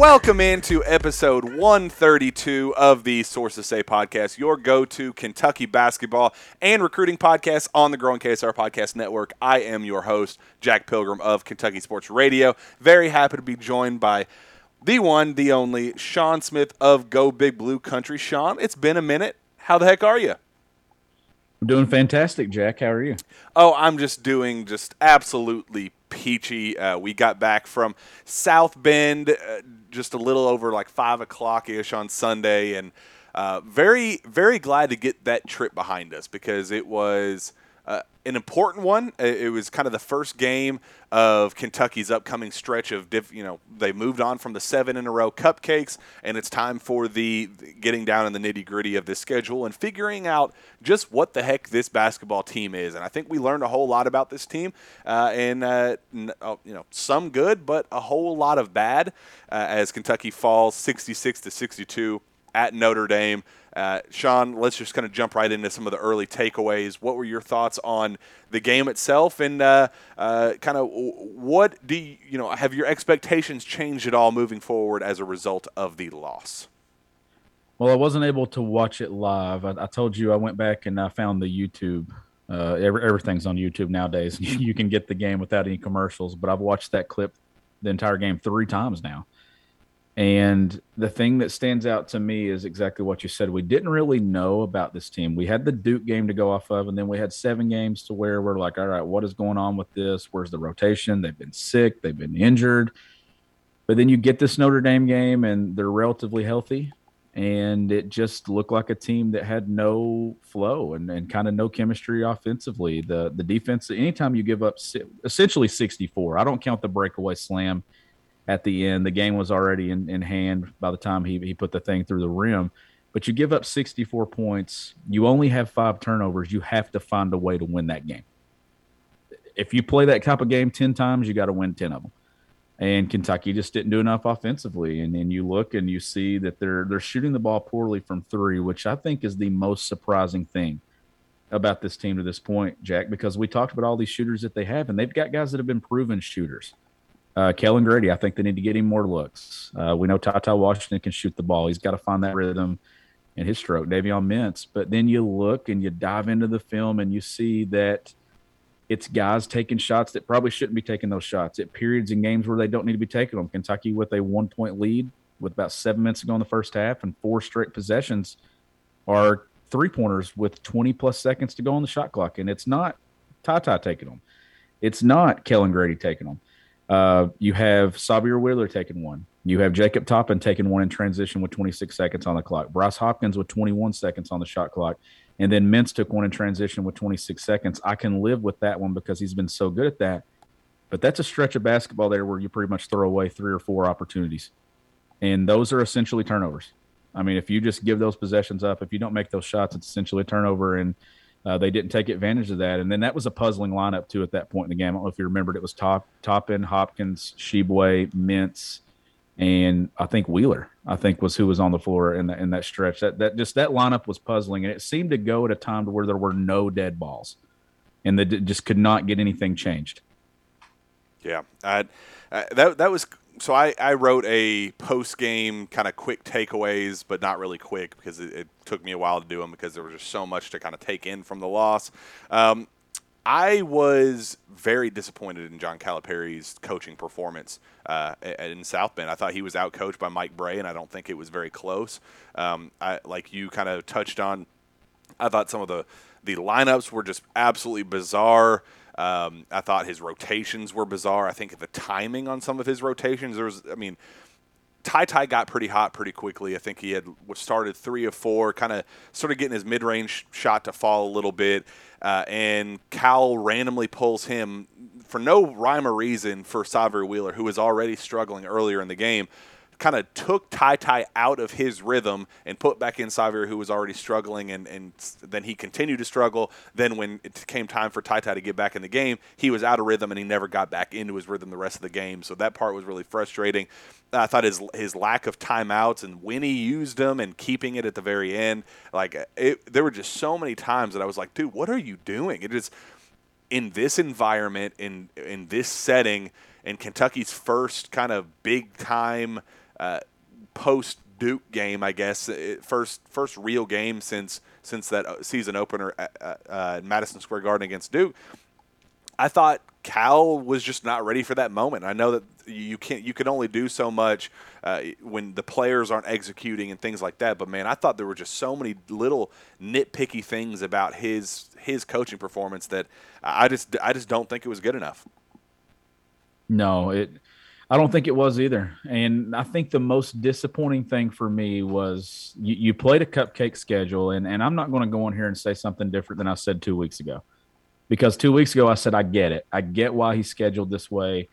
Welcome into episode 132 of the Sources Say podcast, your go to Kentucky basketball and recruiting podcast on the Growing KSR Podcast Network. I am your host, Jack Pilgrim of Kentucky Sports Radio. Very happy to be joined by the one, the only, Sean Smith of Go Big Blue Country. Sean, it's been a minute. How the heck are you? I'm doing fantastic, Jack. How are you? Oh, I'm just doing just absolutely peachy. Uh, we got back from South Bend uh, just a little over like five o'clock ish on Sunday, and uh, very very glad to get that trip behind us because it was. Uh, an important one. It was kind of the first game of Kentucky's upcoming stretch of, diff, you know, they moved on from the seven in a row cupcakes, and it's time for the getting down in the nitty gritty of this schedule and figuring out just what the heck this basketball team is. And I think we learned a whole lot about this team, uh, and uh, uh, you know, some good, but a whole lot of bad uh, as Kentucky falls 66 to 62 at Notre Dame. Uh, Sean, let's just kind of jump right into some of the early takeaways. What were your thoughts on the game itself, and uh, uh, kind of what do you, you know? Have your expectations changed at all moving forward as a result of the loss? Well, I wasn't able to watch it live. I, I told you I went back and I found the YouTube. Uh, every, everything's on YouTube nowadays. you can get the game without any commercials, but I've watched that clip the entire game three times now. And the thing that stands out to me is exactly what you said. We didn't really know about this team. We had the Duke game to go off of, and then we had seven games to where we're like, all right, what is going on with this? Where's the rotation? They've been sick, they've been injured. But then you get this Notre Dame game, and they're relatively healthy. And it just looked like a team that had no flow and, and kind of no chemistry offensively. The the defense, anytime you give up essentially 64, I don't count the breakaway slam at the end. The game was already in, in hand by the time he, he put the thing through the rim. But you give up 64 points, you only have five turnovers. You have to find a way to win that game. If you play that type of game 10 times, you got to win 10 of them. And Kentucky just didn't do enough offensively. And then you look and you see that they're they're shooting the ball poorly from three, which I think is the most surprising thing about this team to this point, Jack, because we talked about all these shooters that they have, and they've got guys that have been proven shooters. Uh, Kellan Grady, I think they need to get him more looks. Uh, we know Ty Ty Washington can shoot the ball. He's got to find that rhythm in his stroke. Davion Mintz. But then you look and you dive into the film and you see that it's guys taking shots that probably shouldn't be taking those shots at periods in games where they don't need to be taking them. Kentucky with a one point lead with about seven minutes to go in the first half and four straight possessions are three pointers with 20 plus seconds to go on the shot clock. And it's not Ty Ty taking them. It's not Kellan Grady taking them. Uh, you have Sahvir Wheeler taking one. You have Jacob Toppin taking one in transition with 26 seconds on the clock. Bryce Hopkins with 21 seconds on the shot clock. And then Mintz took one in transition with 26 seconds. I can live with that one because he's been so good at that. But that's a stretch of basketball there where you pretty much throw away three or four opportunities. And those are essentially turnovers. I mean, if you just give those possessions up, if you don't make those shots, it's essentially a turnover. And uh, they didn't take advantage of that. And then that was a puzzling lineup, too, at that point in the game. I don't know if you remembered, it was Top, Toppin, Hopkins, Tshiebwe, Mintz, and I think Wheeler, I think was who was on the floor in, the, in that stretch. That, that just that lineup was puzzling. And it seemed to go at a time to where there were no dead balls and they just could not get anything changed. Yeah, I, uh, that that was so. I, I wrote a post game kind of quick takeaways, but not really quick because it, it took me a while to do them because there was just so much to kind of take in from the loss. Um, I was very disappointed in John Calipari's coaching performance uh, in South Bend. I thought he was outcoached by Mike Brey, and I don't think it was very close. Um, I, like you kind of touched on, I thought some of the the lineups were just absolutely bizarre. Um, I thought his rotations were bizarre. I think the timing on some of his rotations, there was, I mean, Ty Ty got pretty hot pretty quickly. I think he had started three of four, kind of sort of getting his mid range shot to fall a little bit. Uh, and Cal randomly pulls him for no rhyme or reason for Sahvir Wheeler, who was already struggling earlier in the game. Kind of took Ty Ty out of his rhythm and put back in Sahvir, who was already struggling, and, and then he continued to struggle. Then, when it came time for Ty Ty to get back in the game, he was out of rhythm and he never got back into his rhythm the rest of the game. So that part was really frustrating. I thought his his lack of timeouts and when he used them and keeping it at the very end, like uh, it, there were just so many times that I was like, dude, what are you doing? It is in this environment, in in this setting, in Kentucky's first kind of big time uh, post Duke game, I guess, it, first first real game since since that uh, season opener at, uh, at Madison Square Garden against Duke. I thought Cal was just not ready for that moment. I know that you can't, you can only do so much uh, when the players aren't executing and things like that. But man, I thought there were just so many little nitpicky things about his his coaching performance that I just I just don't think it was good enough. No, it. I don't think it was either. And I think the most disappointing thing for me was you, you played a cupcake schedule, and, and I'm not going to go on here and say something different than I said two weeks ago. Because two weeks ago I said I get it. I get why he's scheduled this way.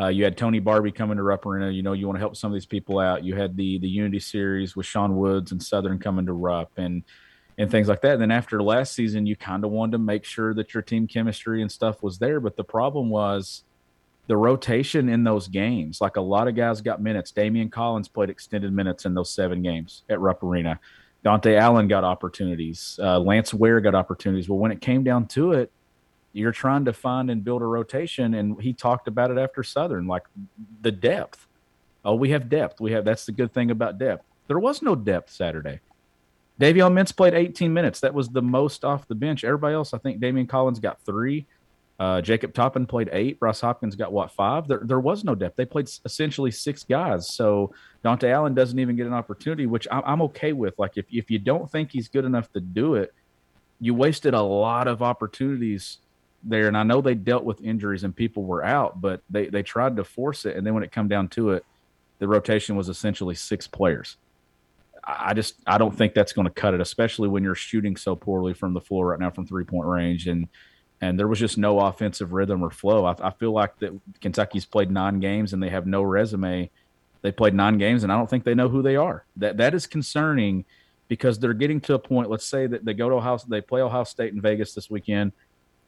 Uh, you had Tony Barbee coming to Rupp Arena. You know, you want to help some of these people out. You had the the Unity Series with Sean Woods and Southern coming to Rupp and and things like that. And then after last season, you kind of wanted to make sure that your team chemistry and stuff was there. But the problem was the rotation in those games. Like a lot of guys got minutes. Damion Collins played extended minutes in those seven games at Rupp Arena. Dontaie Allen got opportunities. Uh, Lance Ware got opportunities. Well, when it came down to it, you're trying to find and build a rotation. And he talked about it after Southern, like the depth. Oh, we have depth. We have that's the good thing about depth. There was no depth Saturday. Davion Mintz played 18 minutes. That was the most off the bench. Everybody else, I think Damion Collins got three. Uh, Jacob Toppin played eight. Ross Hopkins got what five? There, there was no depth. They played essentially six guys. So Dontaie Allen doesn't even get an opportunity, which I'm, I'm okay with. Like if if you don't think he's good enough to do it, you wasted a lot of opportunities there. And I know they dealt with injuries and people were out, but they they tried to force it. And then when it come down to it, the rotation was essentially six players. I just I don't think that's going to cut it, especially when you're shooting so poorly from the floor right now from three point range and and there was just no offensive rhythm or flow. I, I, feel like that Kentucky's played nine games and they have no resume. They played nine games and I don't think they know who they are. That that is concerning because they're getting to a point. Let's say that they go to Ohio, they play Ohio State in Vegas this weekend.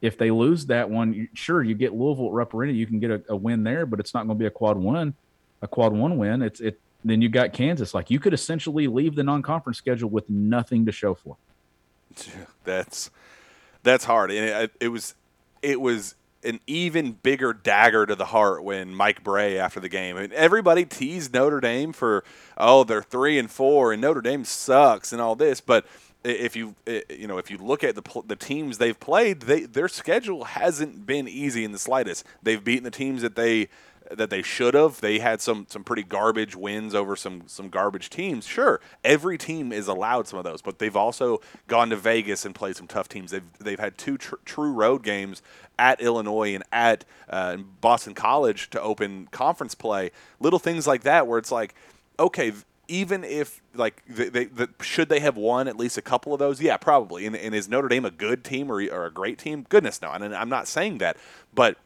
If they lose that one, sure you get Louisville at Rupp you can get a, a win there, but it's not going to be a quad one, a quad one win. It's it. Then you got Kansas. Like you could essentially leave the non-conference schedule with nothing to show for. That's that's hard, and it, it was it was an even bigger dagger to the heart when Mike Brey after the game. I mean, everybody teased Notre Dame for oh they're three and four and Notre Dame sucks and all this, but if you you know if you look at the the teams they've played, they their schedule hasn't been easy in the slightest. They've beaten the teams that they that they should have. They had some some pretty garbage wins over some some garbage teams. Sure, every team is allowed some of those, but they've also gone to Vegas and played some tough teams. They've they've had two tr- true road games at Illinois and at uh, Boston College to open conference play. Little things like that where it's like, okay. Even if like they, they, the, should they have won at least a couple of those? Yeah, probably. And, and is Notre Dame a good team or, or a great team? Goodness no. And I'm not saying that, but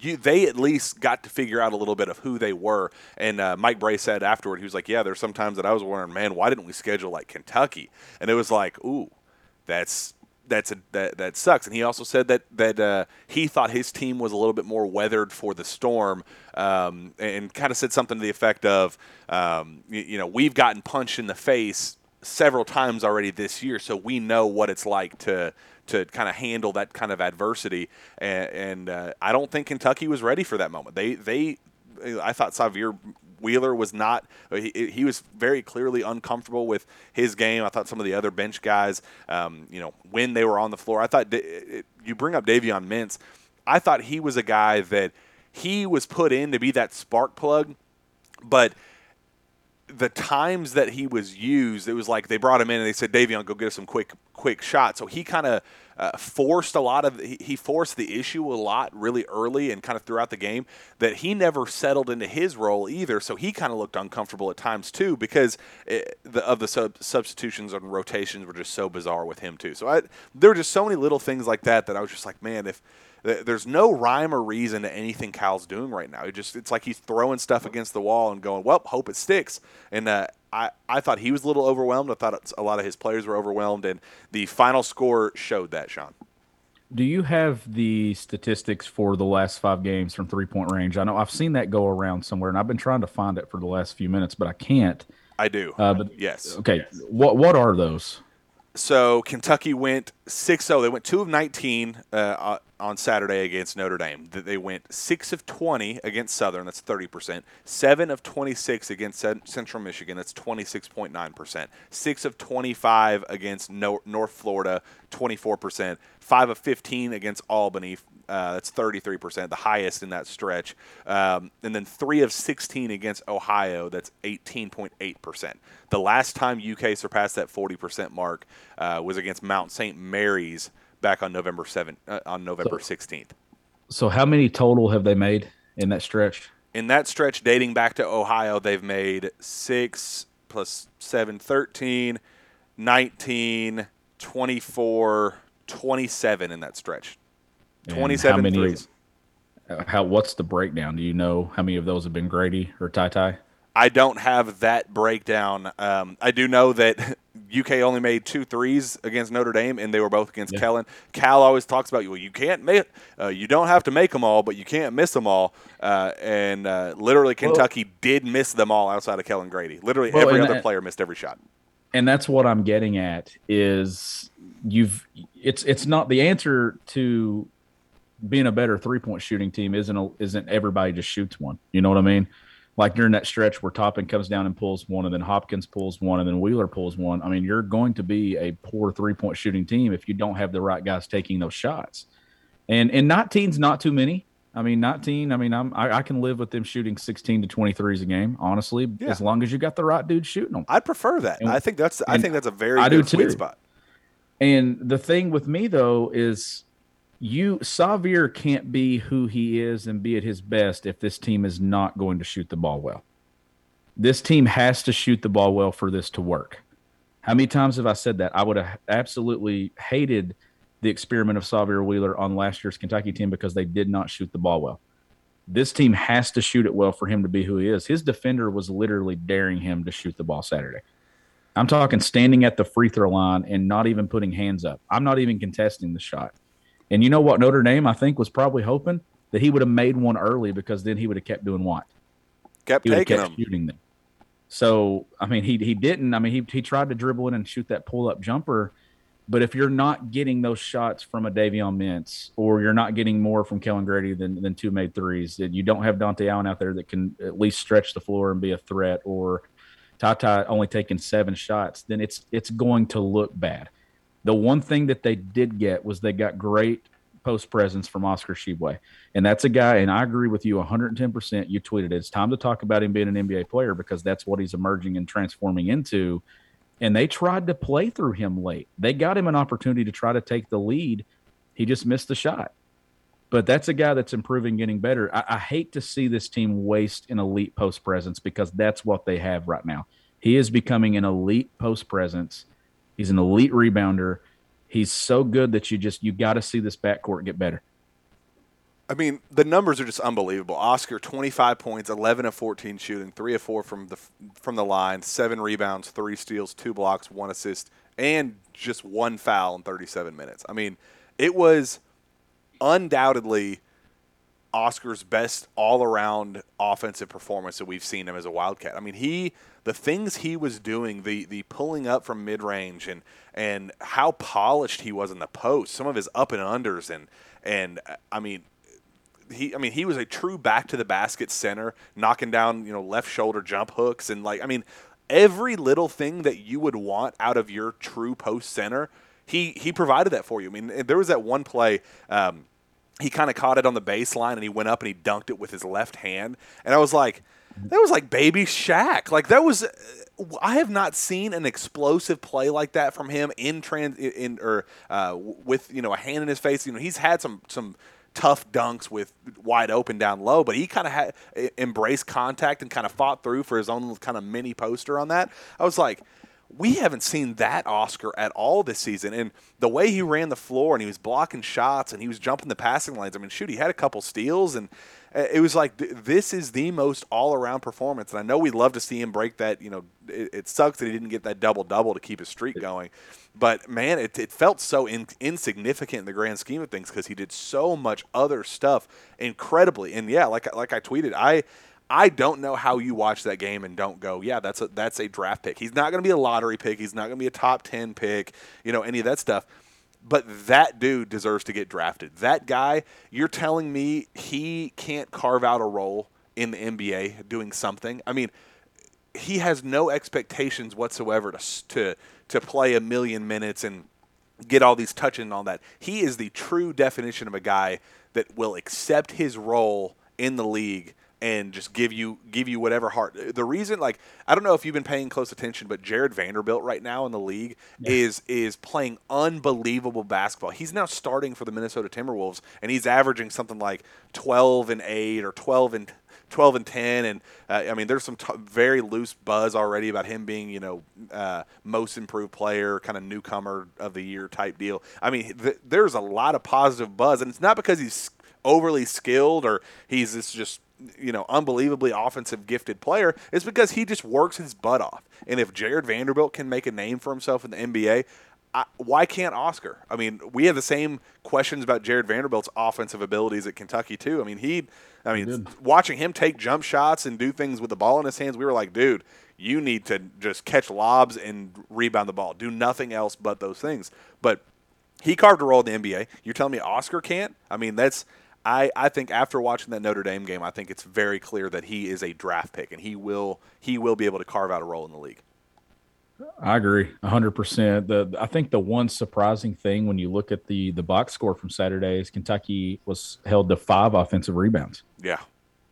you, they at least got to figure out a little bit of who they were. And uh, Mike Brey said afterward, he was like, "Yeah, there's some times that I was wondering, man, why didn't we schedule like Kentucky?" And it was like, "Ooh, that's that's a, that that sucks." And he also said that that uh, he thought his team was a little bit more weathered for the storm, um, and kind of said something to the effect of, um, you, you know, we've gotten punched in the face several times already this year, so we know what it's like to to kind of handle that kind of adversity. And, and uh, I don't think Kentucky was ready for that moment. They they I thought Sahvir Wheeler was not. uh, He, he was very clearly uncomfortable with his game. I thought some of the other bench guys, um, you know, when they were on the floor, I thought you bring up Davion Mintz. I thought he was a guy that he was put in to be that spark plug, but the times that he was used, it was like they brought him in and they said, "Davion, go get us some quick, quick shots." So he kind of uh, forced a lot of he, forced the issue a lot really early and kind of throughout the game that he never settled into his role either. So he kind of looked uncomfortable at times too because it, the, of the sub, substitutions and rotations were just so bizarre with him too. So I, there were just so many little things like that that I was just like, man, if there's no rhyme or reason to anything Kyle's doing right now. It just it's like he's throwing stuff against the wall and going, "Well, hope it sticks." And uh, I I thought he was a little overwhelmed. I thought a lot of his players were overwhelmed, and the final score showed that. Sean, Do you have the statistics for the last five games from three point range? I know I've seen that go around somewhere, and I've been trying to find it for the last few minutes, but I can't. I do. Uh, but yes. okay, what what are those? So Kentucky went 6-0. They went 2 of 19 uh, on Saturday against Notre Dame. Th- They went 6 of 20 against Southern. That's 30%. 7 of 26 against Central Michigan. That's 26.9%. 6 of 25 against North Florida. 24%. 5 of 15 against Albany. Uh, that's 33%, the highest in that stretch. Um, and then 3 of 16 against Ohio. That's 18.8%. The last time UK surpassed that 40% mark uh, was against Mount St. Mary's back on November 7 uh, on November 16th. So how many total have they made in that stretch? In that stretch dating back to Ohio, they've made 6 plus 7 13, 19, 24, 27 in that stretch. And 27 how many threes. uh, How what's the breakdown? Do you know how many of those have been Grady or Ty Ty? I don't have that breakdown. Um, I do know that UK only made two threes against Notre Dame, and they were both against Yeah. Kellan. Cal always talks about well, you can't make, uh, you don't have to make them all, but you can't miss them all. Uh, and uh, literally, Kentucky did miss them all outside of Kellan Grady. Literally, Well, every other that- player missed every shot. and that's what I'm getting at is you've it's it's not the answer to being a better three point shooting team isn't a, isn't everybody just shoots one. You know what I mean? Like during that stretch where Toppin comes down and pulls one, and then Hopkins pulls one, and then Wheeler pulls one. I mean, you're going to be a poor three point shooting team if you don't have the right guys taking those shots. And and 19's not too many. I mean, 19. I mean, I'm I, I can live with them shooting 16 to 23s a game, honestly, Yeah. as long as you got the right dude shooting them. I'd prefer that. And- I think that's I think that's a very I do good sweet too. spot. And the thing with me though is you Sahvir can't be who he is and be at his best if this team is not going to shoot the ball well. This team has to shoot the ball well for this to work. How many times have I said that? I would have absolutely hated the experiment of Sahvir Wheeler on last year's Kentucky team because they did not shoot the ball well. This team has to shoot it well for him to be who he is. His defender was literally daring him to shoot the ball Saturday. I'm talking standing at the free throw line and not even putting hands up. I'm not even contesting the shot. And you know what Notre Dame I think was probably hoping that he would have made one early because then he would have kept doing what? Kept He would have taking kept them. shooting them. So I mean he he didn't. I mean he he tried to dribble in and shoot that pull up jumper, but if you're not getting those shots from a Davion Mintz or you're not getting more from Kellan Grady than than two made threes, then you don't have Dontaie Allen out there that can at least stretch the floor and be a threat or Ty Ty only taking seven shots, then it's it's going to look bad. The one thing that they did get was they got great post presence from Oscar Tshiebwe. And that's a guy, and I agree with you 110%. You tweeted it. It's time to talk about him being an NBA player because that's what he's emerging and transforming into. And they tried to play through him late. They got him an opportunity to try to take the lead. He just missed the shot. But that's a guy that's improving, getting better. I, I hate to see this team waste an elite post presence because that's what they have right now. He is becoming an elite post presence. He's an elite rebounder. He's so good that you just you got to see this backcourt get better. I mean, the numbers are just unbelievable. Oscar, 25 points, 11 of 14 shooting, 3 of 4 from the from the line, 7 rebounds, 3 steals, 2 blocks, 1 assist, and just one foul in 37 minutes. I mean, it was undoubtedly Oscar's best all-around offensive performance that we've seen him as a Wildcat. I mean, he the things he was doing, the the pulling up from mid-range and and how polished he was in the post, some of his up and unders and and I mean he I mean he was a true back to the basket center, knocking down you know left shoulder jump hooks and like I mean every little thing that you would want out of your true post center, he he provided that for you. I mean there was that one play. Um, he kind of caught it on the baseline and he went up and he dunked it with his left hand. And I was like, that was like baby Shaq. Like that was. I have not seen an explosive play like that from him in trans in or uh, with you know a hand in his face. You know he's had some some tough dunks with wide open down low, but he kind of had embraced contact and kind of fought through for his own kind of mini poster on that. I was like, we haven't seen that Oscar at all this season. And the way he ran the floor and he was blocking shots and he was jumping the passing lanes. I mean, shoot, he had a couple steals and uh, it was like th- this is the most all-around performance. And I know we'd love to see him break that. You know, it, it sucks that he didn't get that double-double to keep his streak going. But man, it, it felt so in, insignificant in the grand scheme of things because he did so much other stuff incredibly. And yeah, like like I tweeted, I I don't know how you watch that game and don't go, yeah, that's a that's a draft pick. He's not going to be a lottery pick. He's not going to be a top ten pick. You know, any of that stuff. But that dude deserves to get drafted. That guy, you're telling me he can't carve out a role in the NBA doing something? I mean, he has no expectations whatsoever to to to play a million minutes and get all these touches and all that. He is the true definition of a guy that will accept his role in the league and just give you give you whatever heart. The reason, like, I don't know if you've been paying close attention, but Jarred Vanderbilt right now in the league yeah. is is playing unbelievable basketball. He's now starting for the Minnesota Timberwolves, and he's averaging something like twelve and eight or twelve and 12 and 10 and uh, i mean there's some t- very loose buzz already about him being you know uh, most improved player kind of newcomer of the year type deal i mean th- there's a lot of positive buzz and it's not because he's overly skilled or he's this just you know, unbelievably offensive gifted player is because he just works his butt off. And if Jarred Vanderbilt can make a name for himself in the NBA, I, why can't Oscar? I mean, we have the same questions about Jarred Vanderbilt's offensive abilities at Kentucky too. I mean, he, I mean, watching him take jump shots and do things with the ball in his hands, we were like, dude, you need to just catch lobs and rebound the ball. Do nothing else but those things. But he carved a role in the NBA. You're telling me Oscar can't? I mean, that's I, I think after watching that Notre Dame game, I think it's very clear that he is a draft pick and he will he will be able to carve out a role in the league. I agree, hundred percent. The I think the one surprising thing when you look at the the box score from Saturday is Kentucky was held to five offensive rebounds. Yeah,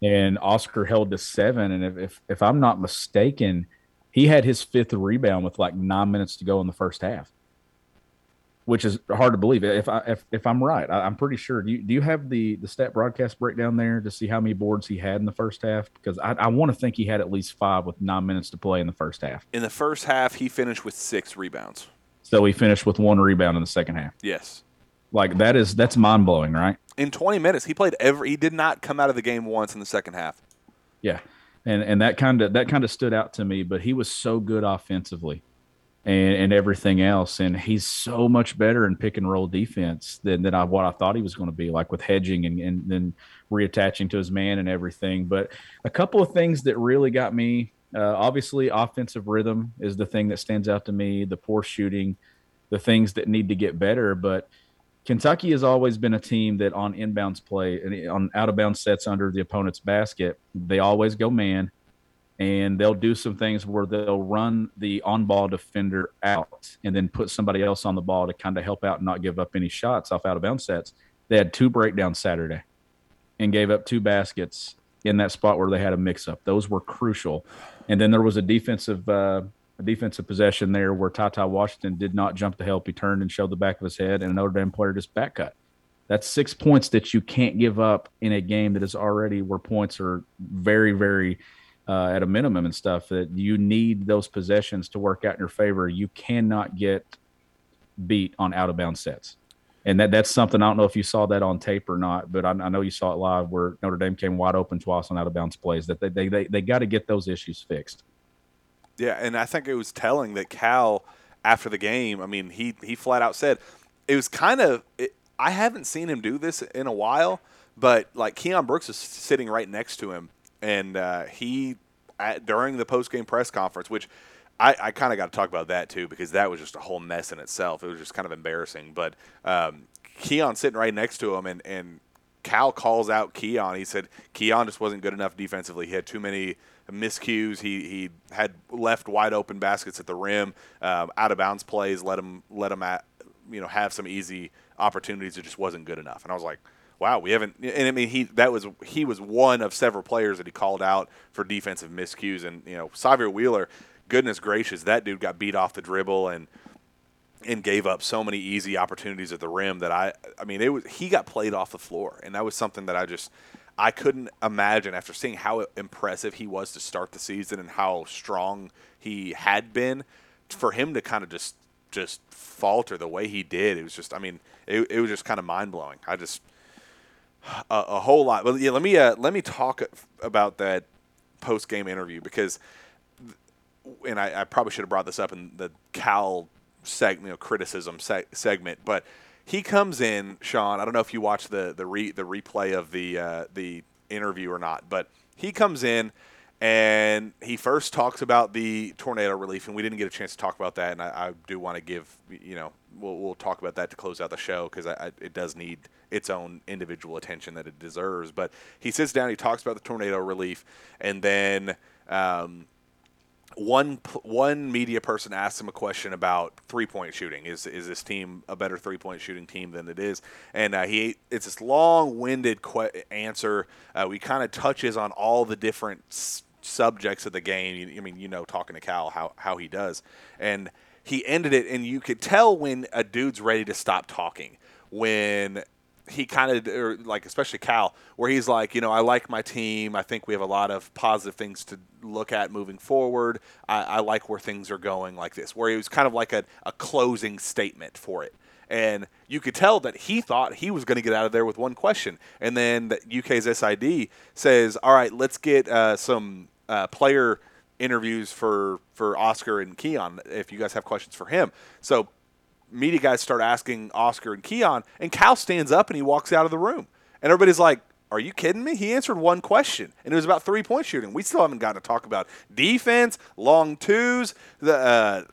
and Oscar held to seven. And if if, if I'm not mistaken, he had his fifth rebound with like nine minutes to go in the first half which is hard to believe. If I if, if I'm right, I, am pretty sure. Do you, do you have the the stat broadcast breakdown there to see how many boards he had in the first half? Because I, I want to think he had at least five with nine minutes to play in the first half. In the first half, he finished with six rebounds. So he finished with one rebound in the second half. Yes. Like that is that's mind blowing, right? In 20 minutes, he played every. He did not come out of the game once in the second half. Yeah, and and that kind of that kind of stood out to me. But he was so good offensively and, and everything else. And he's so much better in pick and roll defense than, than I, what I thought he was going to be, like with hedging and, and then reattaching to his man and everything. But a couple of things that really got me uh, obviously, offensive rhythm is the thing that stands out to me, the poor shooting, the things that need to get better. But Kentucky has always been a team that on inbounds play, and on out of bounds sets under the opponent's basket, they always go man and they'll do some things where they'll run the on ball defender out and then put somebody else on the ball to kind of help out and not give up any shots off out of bounds sets. They had two breakdowns Saturday and gave up two baskets in that spot where they had a mix up. Those were crucial. And then there was a defensive uh, a defensive possession there where Ty Washington did not jump to help. He turned and showed the back of his head, and a Notre Dame player just back cut. That's six points that you can't give up in a game that is already where points are very, very uh, at a minimum and stuff that you need those possessions to work out in your favor. You cannot get beat on out of bounds sets. And that that's something I don't know if you saw that on tape or not, but I, I know you saw it live where Notre Dame came wide open twice on out of bounds plays. That they they they, they got to get those issues fixed. Yeah, and I think it was telling that Cal after the game. I mean, he he flat out said it was kind of. It, I haven't seen him do this in a while, but like Keion Brooks is sitting right next to him, and uh, he at, during the post game press conference, which I, I kind of got to talk about that too because that was just a whole mess in itself. It was just kind of embarrassing. But um, Keion sitting right next to him, and and Cal calls out Keion. He said Keion just wasn't good enough defensively. He had too many miscues. He he had left wide open baskets at the rim, um, out of bounds plays. Let him let him at, you know have some easy opportunities. It just wasn't good enough. And I was like, wow, we haven't. And I mean, he that was he was one of several players that he called out for defensive miscues. And you know, Sahvir Wheeler, goodness gracious, that dude got beat off the dribble and and gave up so many easy opportunities at the rim that I I mean it was he got played off the floor and that was something that I just I couldn't imagine after seeing how impressive he was to start the season and how strong he had been for him to kind of just just falter the way he did it was just I mean it, it was just kind of mind blowing I just a, a whole lot But yeah let me uh, let me talk about that post game interview because and I, I, probably should have brought this up in the Cal seg, you know, criticism seg- segment, but he comes in, Sean. I don't know if you watched the the re, the replay of the uh, the interview or not, but he comes in and he first talks about the tornado relief, and we didn't get a chance to talk about that. And I, I do want to give you know we'll we'll talk about that to close out the show because it does need its own individual attention that it deserves. But he sits down, he talks about the tornado relief, and then. Um, one one media person asked him a question about three point shooting. Is is this team a better three point shooting team than it is? And uh, he it's this long winded que- answer. Uh, we kind of touches on all the different subjects of the game. I mean, you know, talking to Cal how how he does, and he ended it, and you could tell when a dude's ready to stop talking when he kind of like especially Cal, where he's like, you know, I like my team. I think we have a lot of positive things to look at moving forward. I, I like where things are going like this. Where he was kind of like a, a closing statement for it. And you could tell that he thought he was going to get out of there with one question. And then the UK's SID says, all right, let's get uh, some uh, player interviews for, for Oscar and Keion if you guys have questions for him. So media guys start asking Oscar and Keion, and Cal stands up and he walks out of the room. And everybody's like, Are you kidding me? He answered one question, and it was about three point shooting. We still haven't gotten to talk about defense, long twos, the. Uh,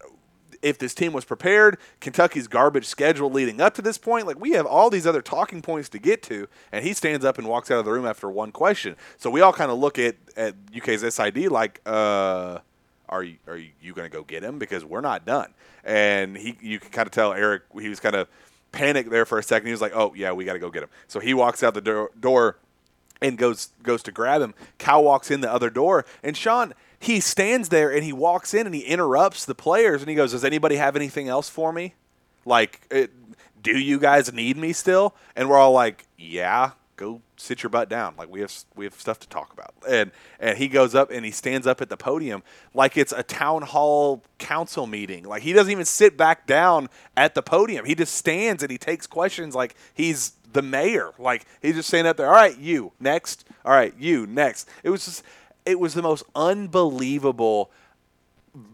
if this team was prepared, Kentucky's garbage schedule leading up to this point, like we have all these other talking points to get to, and he stands up and walks out of the room after one question. So we all kind of look at at UK's SID like, uh, are you are you going to go get him? Because we're not done. And he you can kind of tell Eric he was kind of panicked there for a second. He was like oh yeah we got to go get him. So he walks out the door, door and goes goes to grab him Cal walks in the other door and Sean he stands there and he walks in and he interrupts the players and he goes does anybody have anything else for me like it, do you guys need me still and we're all like yeah go sit your butt down. Like we have we have stuff to talk about. And and he goes up and he stands up at the podium like it's a town hall council meeting. Like he doesn't even sit back down at the podium. He just stands and he takes questions like he's the mayor. Like he's just standing up there. All right, you next. All right, you next. It was just it was the most unbelievable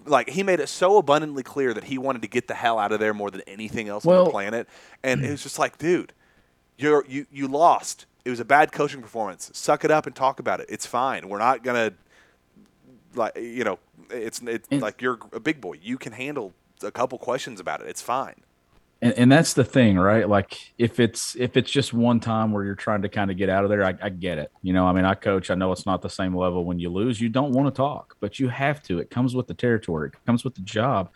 like he made it so abundantly clear that he wanted to get the hell out of there more than anything else Well- on the planet. And it was just like, dude, you're you you lost. It was a bad coaching performance. Suck it up and talk about it. It's fine. We're not gonna like you know. It's it's And- like you're a big boy. You can handle a couple questions about it. It's fine. And, and that's the thing right? Like if it's if it's just one time where you're trying to kind of get out of there I, I get it. You know i mean i coach i know it's not the same level. When you lose you don't want to talk but you have to. It comes with the territory. It comes with the job.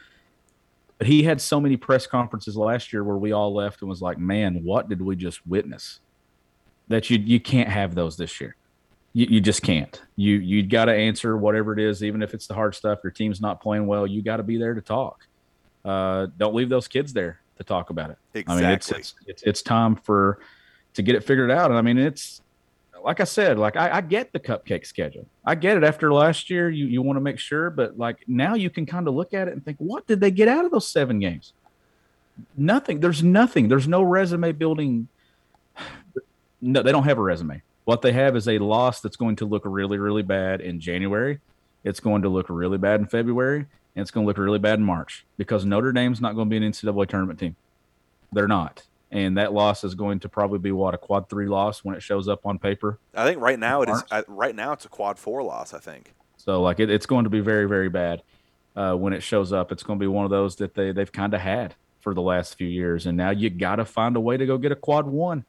But he had so many press conferences last year where we all left and was like man what did we just witness? That you you can't have those this year. You, you just can't. You you got to answer whatever it is even if it's the hard stuff. Your team's not playing well. You got to be there to talk. Uh, don't leave those kids there to talk about it. Exactly. I mean, it's, it's it's it's time for to get it figured out. And I mean, it's like I said, like I, I get the cupcake schedule. I get it. After last year, you you want to make sure, but like now you can kind of look at it and think, what did they get out of those seven games? Nothing. There's nothing. There's no resume building. No, they don't have a resume. What they have is a loss that's going to look really, really bad in January. It's going to look really bad in February, and it's going to look really bad in March because Notre Dame's not going to be an NCAA tournament team. They're not. And that loss is going to probably be what a quad three loss when it shows up on paper. I think right now it is. March? Right now it's a quad four loss. I think. So like it, it's going to be very very bad uh, when it shows up. It's going to be one of those that they they've kind of had for the last few years, and now you got to find a way to go get a quad one.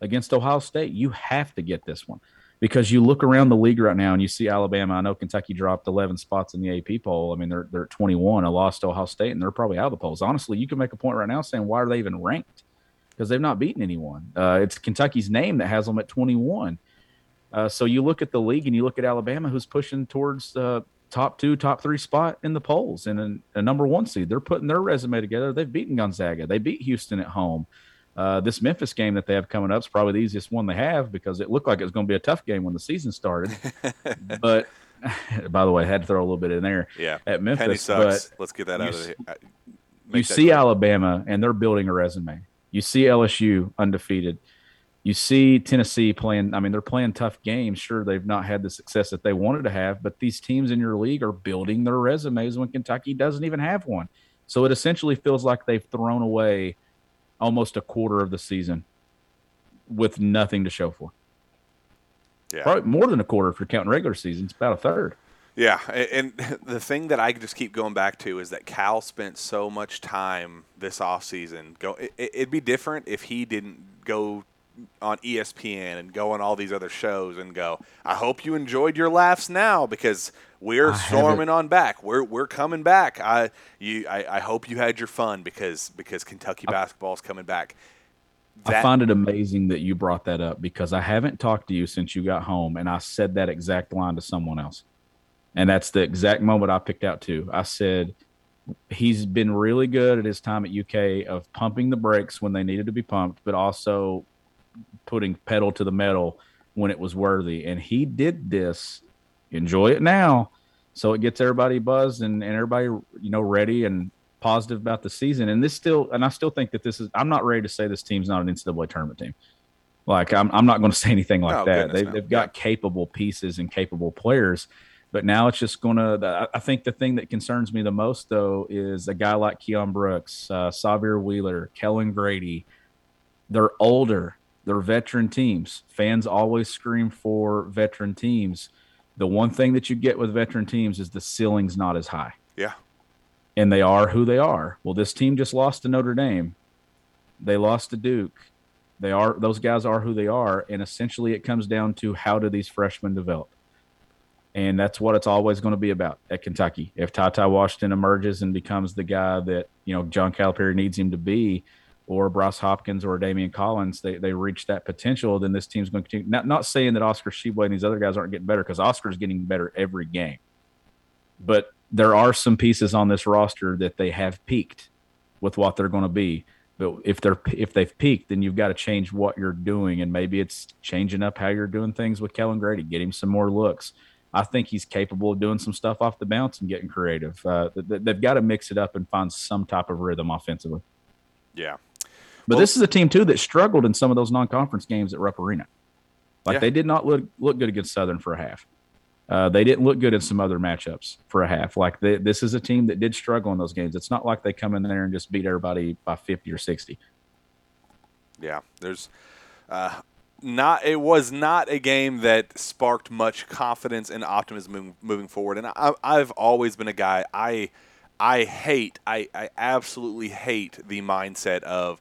against Ohio State. You have to get this one because you look around the league right now and you see Alabama. I know Kentucky dropped 11 spots in the AP poll. I mean, they're they're at 21. I lost Ohio State and they're probably out of the polls. Honestly, you can make a point right now saying why are they even ranked? Because they've not beaten anyone. Uh, it's Kentucky's name that has them at 21. Uh, so you look at the league and you look at Alabama, who's pushing towards uh, top two, top three spot in the polls and a, a number one seed. They're putting their resume together. They've beaten Gonzaga. They beat Houston at home. Uh, this Memphis game that they have coming up is probably the easiest one they have because it looked like it was going to be a tough game when the season started. but by the way, I had to throw a little bit in there Yeah. at Memphis. But Let's get that you out of here. You see clear. Alabama and they're building a resume. You see LSU undefeated. You see Tennessee playing. I mean, they're playing tough games. Sure, they've not had the success that they wanted to have, but these teams in your league are building their resumes when Kentucky doesn't even have one. So it essentially feels like they've thrown away almost a quarter of the season with nothing to show for. Yeah. Probably more than a quarter if you're counting regular season. It's about a third. Yeah, and the thing that I just keep going back to is that Cal spent so much time this offseason. Go, it, it'd be different if he didn't go on ESPN and go on all these other shows and go. I hope you enjoyed your laughs now because we're I storming on back. We're we're coming back. I you I, I hope you had your fun because because Kentucky basketball is coming back. I find it amazing that you brought that up because I haven't talked to you since you got home, and I said that exact line to someone else, and that's the exact moment I picked out too. I said he's been really good at his time at UK of pumping the brakes when they needed to be pumped, but also putting pedal to the metal when it was worthy, and he did this. Enjoy it now, so it gets everybody buzzed and, and everybody you know ready and positive about the season. And this still, and I still think that this is. I'm not ready to say this team's not an NCAA tournament team. Like I'm, I'm not going to say anything like No, that. goodness, They've, no. they've got capable pieces and capable players, but now it's just going to. I think the thing that concerns me the most though is a guy like Keion Brooks, uh, Sahvir Wheeler, Kellan Grady. They're older. They're veteran teams. Fans always scream for veteran teams. The one thing that you get with veteran teams is the ceiling's not as high yeah. and they are who they are. Well, this team just lost to Notre Dame. They lost to Duke. They are those guys are who they are, and essentially it comes down to how do these freshmen develop, and that's what it's always going to be about at Kentucky. If Ty Ty Washington emerges and becomes the guy that you know John Calipari needs him to be, or Bryce Hopkins or Damion Collins, they they reach that potential, then this team's going to continue. Not not saying that Oscar Tshiebwe and these other guys aren't getting better because Oscar's getting better every game but there are some pieces on this roster that they have peaked with what they're going to be. But if they're if they've peaked, then you've got to change what you're doing, and maybe it's changing up how you're doing things with Kellan Grady, get him some more looks. I think he's capable of doing some stuff off the bounce and getting creative. Uh, th- th- they've got to mix it up and find some type of rhythm offensively. Yeah. But Well- this is a team too that struggled in some of those non-conference games at Rupp Arena. Like Yeah. they did not look look good against Southern for a half. Uh, they didn't look good in some other matchups for a half. Like they, this is a team that did struggle in those games. It's not like they come in there and just beat everybody by fifty or sixty. Yeah, there's uh, not. It was not a game that sparked much confidence and optimism moving, moving forward. And I, I've always been a guy. I I hate. I, I absolutely hate the mindset of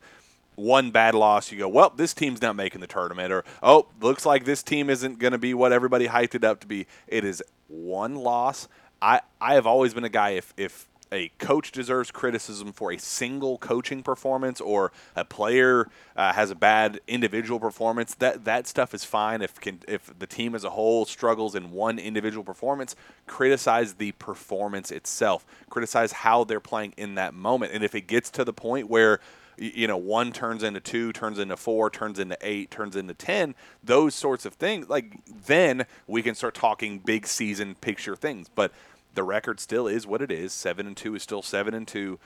one bad loss. You go, well, this team's not making the tournament, or oh, looks like this team isn't going to be what everybody hyped it up to be. It is one loss. I I have always been a guy. If if a coach deserves criticism for a single coaching performance or a player uh, has a bad individual performance that that stuff is fine if can if the team as a whole struggles in one individual performance criticize the performance itself criticize how they're playing in that moment and if it gets to the point where you know one turns into two turns into four turns into eight turns into ten those sorts of things like then we can start talking big season picture things but the record still is what it is. Seven and two is still seven and two.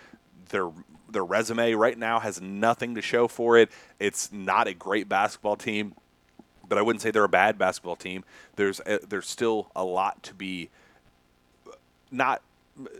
Their their resume right now has nothing to show for it. It's not a great basketball team, but I wouldn't say they're a bad basketball team. There's a, there's still a lot to be not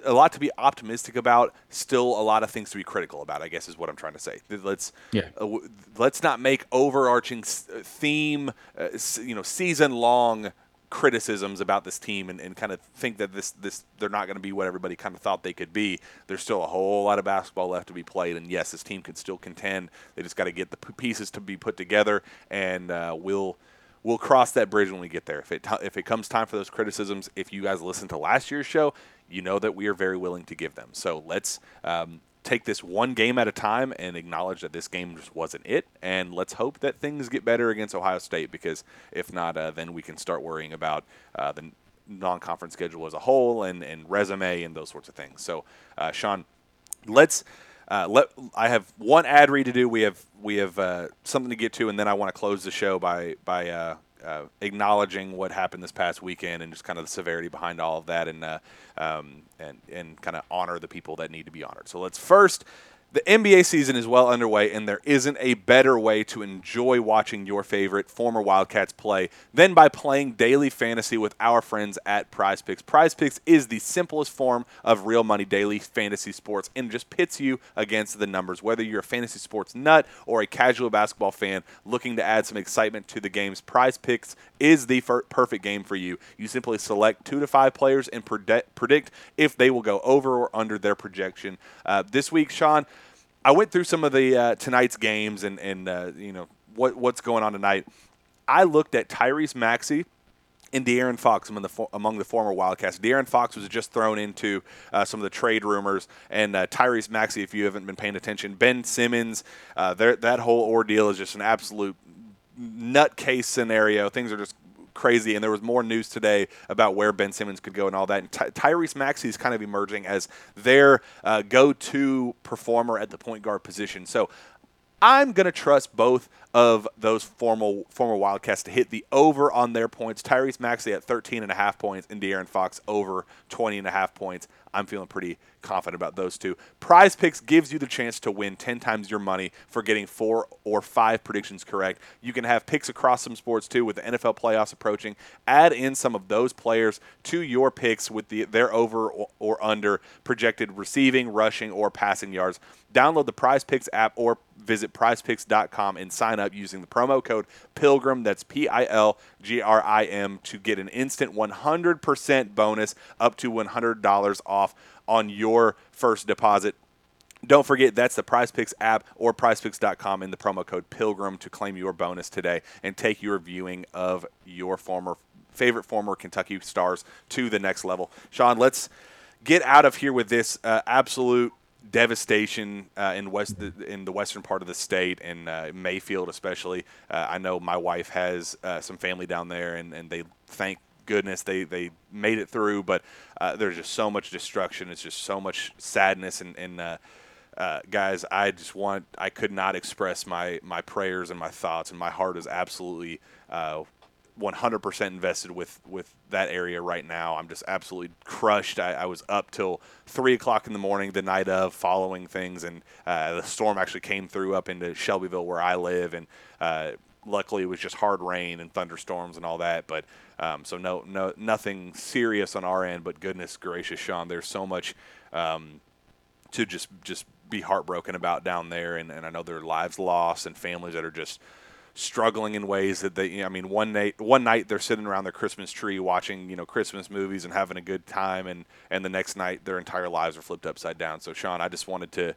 a lot to be optimistic about. Still a lot of things to be critical about. I guess is what I'm trying to say. Let's Yeah. uh, let's not make overarching uh, theme, uh, you know, season long criticisms about this team and, and kind of think that this this they're not going to be what everybody kind of thought they could be. There's still a whole lot of basketball left to be played, and yes, this team could still contend. They just got to get the pieces to be put together, and uh, we'll we'll cross that bridge when we get there. If it t- if it comes time for those criticisms, if you guys listen to last year's show, you know that we are very willing to give them. So let's um, take this one game at a time and acknowledge that this game just wasn't it, and let's hope that things get better against Ohio State. Because if not, uh, then we can start worrying about uh, the non-conference schedule as a whole and, and resume and those sorts of things. So, uh, Sean, let's uh, let I have one ad read to do. We have we have uh, something to get to, and then I want to close the show by by uh, uh, acknowledging what happened this past weekend and just kind of the severity behind all of that, and uh, um, and and kind of honor the people that need to be honored. So let's first. The NBA season is well underway, and there isn't a better way to enjoy watching your favorite former Wildcats play than by playing daily fantasy with our friends at Prize Picks. Prize Picks is the simplest form of real money daily fantasy sports and just pits you against the numbers. Whether you're a fantasy sports nut or a casual basketball fan looking to add some excitement to the games, Prize Picks is the perfect game for you. You simply select two to five players and predict if they will go over or under their projection. Uh, this week, Sean, I went through some of the uh, tonight's games and and uh, you know what what's going on tonight. I looked at Tyrese Maxey and De'Aaron Fox among the among the former Wildcats. De'Aaron Fox was just thrown into uh, some of the trade rumors, and uh, Tyrese Maxey, if you haven't been paying attention, Ben Simmons, uh, that whole ordeal is just an absolute nutcase scenario. Things are just crazy, and there was more news today about where Ben Simmons could go and all that. And Ty- Tyrese Maxey is kind of emerging as their uh, go-to performer at the point guard position. So I'm going to trust both of those formal former Wildcats to hit the over on their points. Tyrese Maxey at 13 and a half points and De'Aaron Fox over 20 and a half points. I'm feeling pretty confident about those two. Prize Picks gives you the chance to win 10 times your money for getting four or five predictions correct. You can have picks across some sports too with the NFL playoffs approaching. Add in some of those players to your picks with the their over or, or under projected receiving, rushing, or passing yards. Download the Prize Picks app or visit prizepicks.com and sign up using the promo code PILGRIM, that's P I L G R I M, to get an instant 100% bonus up to $100 off on your first deposit. Don't forget that's the Prize Picks app or prizepicks.com in the promo code PILGRIM to claim your bonus today and take your viewing of your former favorite former Kentucky stars to the next level. Sean, let's get out of here with this uh, absolute devastation uh, in west in the western part of the state and uh, Mayfield especially. Uh, I know my wife has uh, some family down there, and, and they thank goodness they, they made it through. But uh, there's just so much destruction. It's just so much sadness and. and uh, guys, I just want, I could not express my, my prayers and my thoughts, and my heart is absolutely 100% invested with with that area right now. I'm just absolutely crushed. I, I was up till three o'clock in the morning the night of, following things, and uh, the storm actually came through up into Shelbyville where I live, and uh, luckily it was just hard rain and thunderstorms and all that. But um, so no no nothing serious on our end. But goodness gracious, Sean, there's so much. Um, to just just be heartbroken about down there, and, and I know there are lives lost and families that are just struggling in ways that they. You know, I mean, one night one night they're sitting around their Christmas tree watching you know Christmas movies and having a good time, and and the next night their entire lives are flipped upside down. So Sean, I just wanted to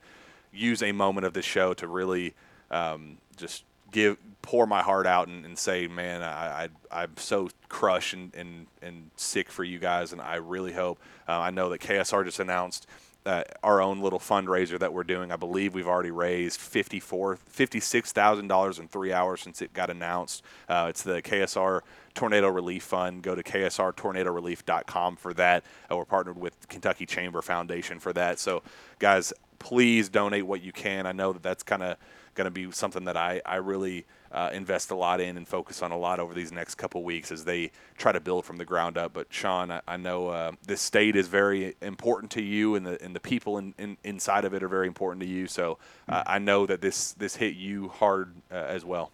use a moment of this show to really um, just give pour my heart out and, and say, man, I, I I'm so crushed and, and and sick for you guys, and I really hope. Uh, I know that KSR just announced uh, our own little fundraiser that we're doing. I believe we've already raised $54, $56,000 in three hours since it got announced. Uh, it's the KSR Tornado Relief Fund. Go to ksrtornadorelief.com for that. Uh, we're partnered with Kentucky Chamber Foundation for that. So, guys, please donate what you can. I know that that's kind of going to be something that I, I really uh, invest a lot in and focus on a lot over these next couple weeks as they try to build from the ground up. But Sean, I, I know uh, this state is very important to you, and the and the people in, in, inside of it are very important to you. So uh, I know that this this hit you hard uh, as well.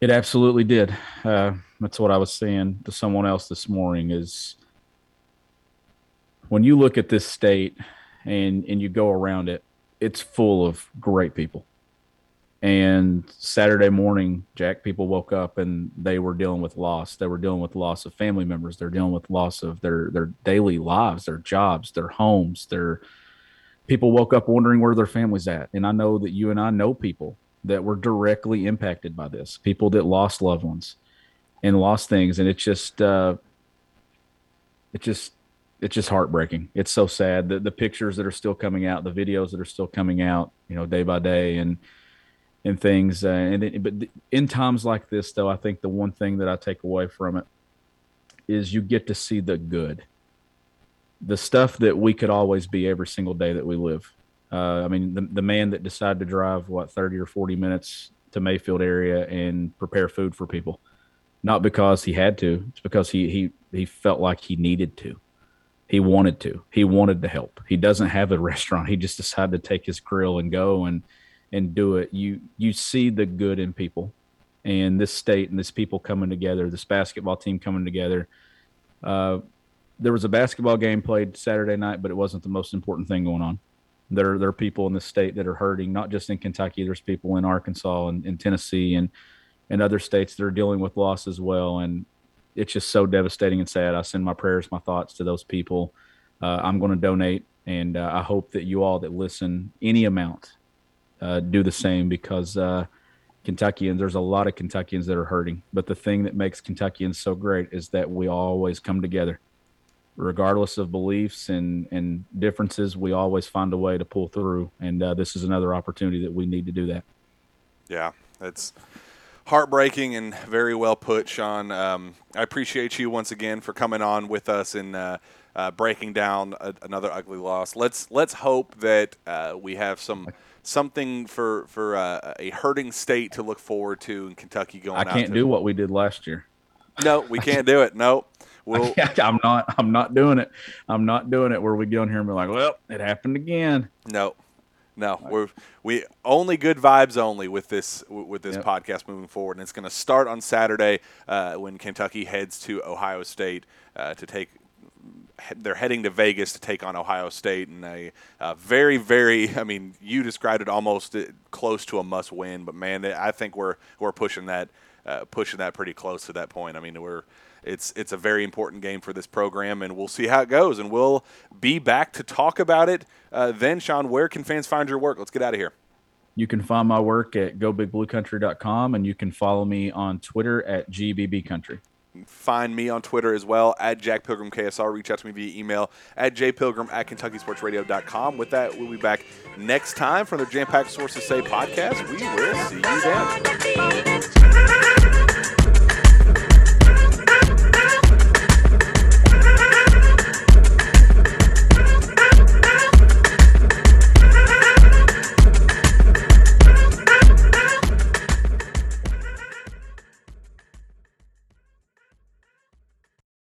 It absolutely did. Uh, that's what I was saying to someone else this morning. Is when you look at this state and and you go around it, it's full of great people, And Saturday morning, Jack, people woke up and they were dealing with loss. They were dealing with loss of family members. They're dealing with loss of their their daily lives, their jobs, their homes. Their people woke up wondering where their families at. And I know that you and I know people that were directly impacted by this. People that lost loved ones and lost things, and it's just uh, it just it's just heartbreaking. It's so sad. The the pictures that are still coming out, the videos that are still coming out, you know, day by day, and and things. Uh, and it, but in times like this, though, I think the one thing that I take away from it is you get to see the good, the stuff that we could always be every single day that we live. Uh, I mean, the the man that decided to drive what thirty or forty minutes to Mayfield area and prepare food for people, not because he had to, it's because he he he felt like he needed to. He wanted to. He wanted to help. He doesn't have a restaurant. He just decided to take his grill and go and and do it. You you see the good in people, and this state and this people coming together. This basketball team coming together. Uh, there was a basketball game played Saturday night, but it wasn't the most important thing going on. There, there are people in the state that are hurting, not just in Kentucky. There's people in Arkansas and in Tennessee and and other states that are dealing with loss as well. And it's just so devastating and sad. I send my prayers, my thoughts to those people. Uh, I'm going to donate, and uh, I hope that you all that listen, any amount, uh, do the same because uh, Kentuckians, there's a lot of Kentuckians that are hurting. But the thing that makes Kentuckians so great is that we always come together. Regardless of beliefs and, and differences, we always find a way to pull through. And uh, this is another opportunity that we need to do that. Yeah, it's heartbreaking and very well put, Sean. Um, I appreciate you once again for coming on with us and uh, uh, breaking down a, another ugly loss. Let's let's hope that uh, we have some something for for uh, a hurting state to look forward to in Kentucky going. I out can't do what we did last year. No, we can't do it. No, we'll. I'm not. I'm not doing it. I'm not doing it. Where we get on here and be like, "Well, it happened again." No, no, we're we only good vibes only with this with this Yep. podcast moving forward, and it's going to start on Saturday uh, when Kentucky heads to Ohio State uh, to take. They're heading to Vegas to take on Ohio State, and a uh, very, very. I mean, you described it almost uh, close to a must-win, but man, I think we're we're pushing that uh, pushing that pretty close to that point. I mean, we're it's it's a very important game for this program, and we'll see how it goes, and we'll be back to talk about it uh, then. Sean, where can fans find your work? Let's get out of here. You can find my work at gobigbluecountry.com and you can follow me on Twitter at gbbcountry. Find me on Twitter as well at Jack Pilgrim KSR. Reach out to me via email at jpilgrim at KentuckySportsRadio.com. With that, we'll be back next time from the Jam Packed Sources Say podcast. We will see you then.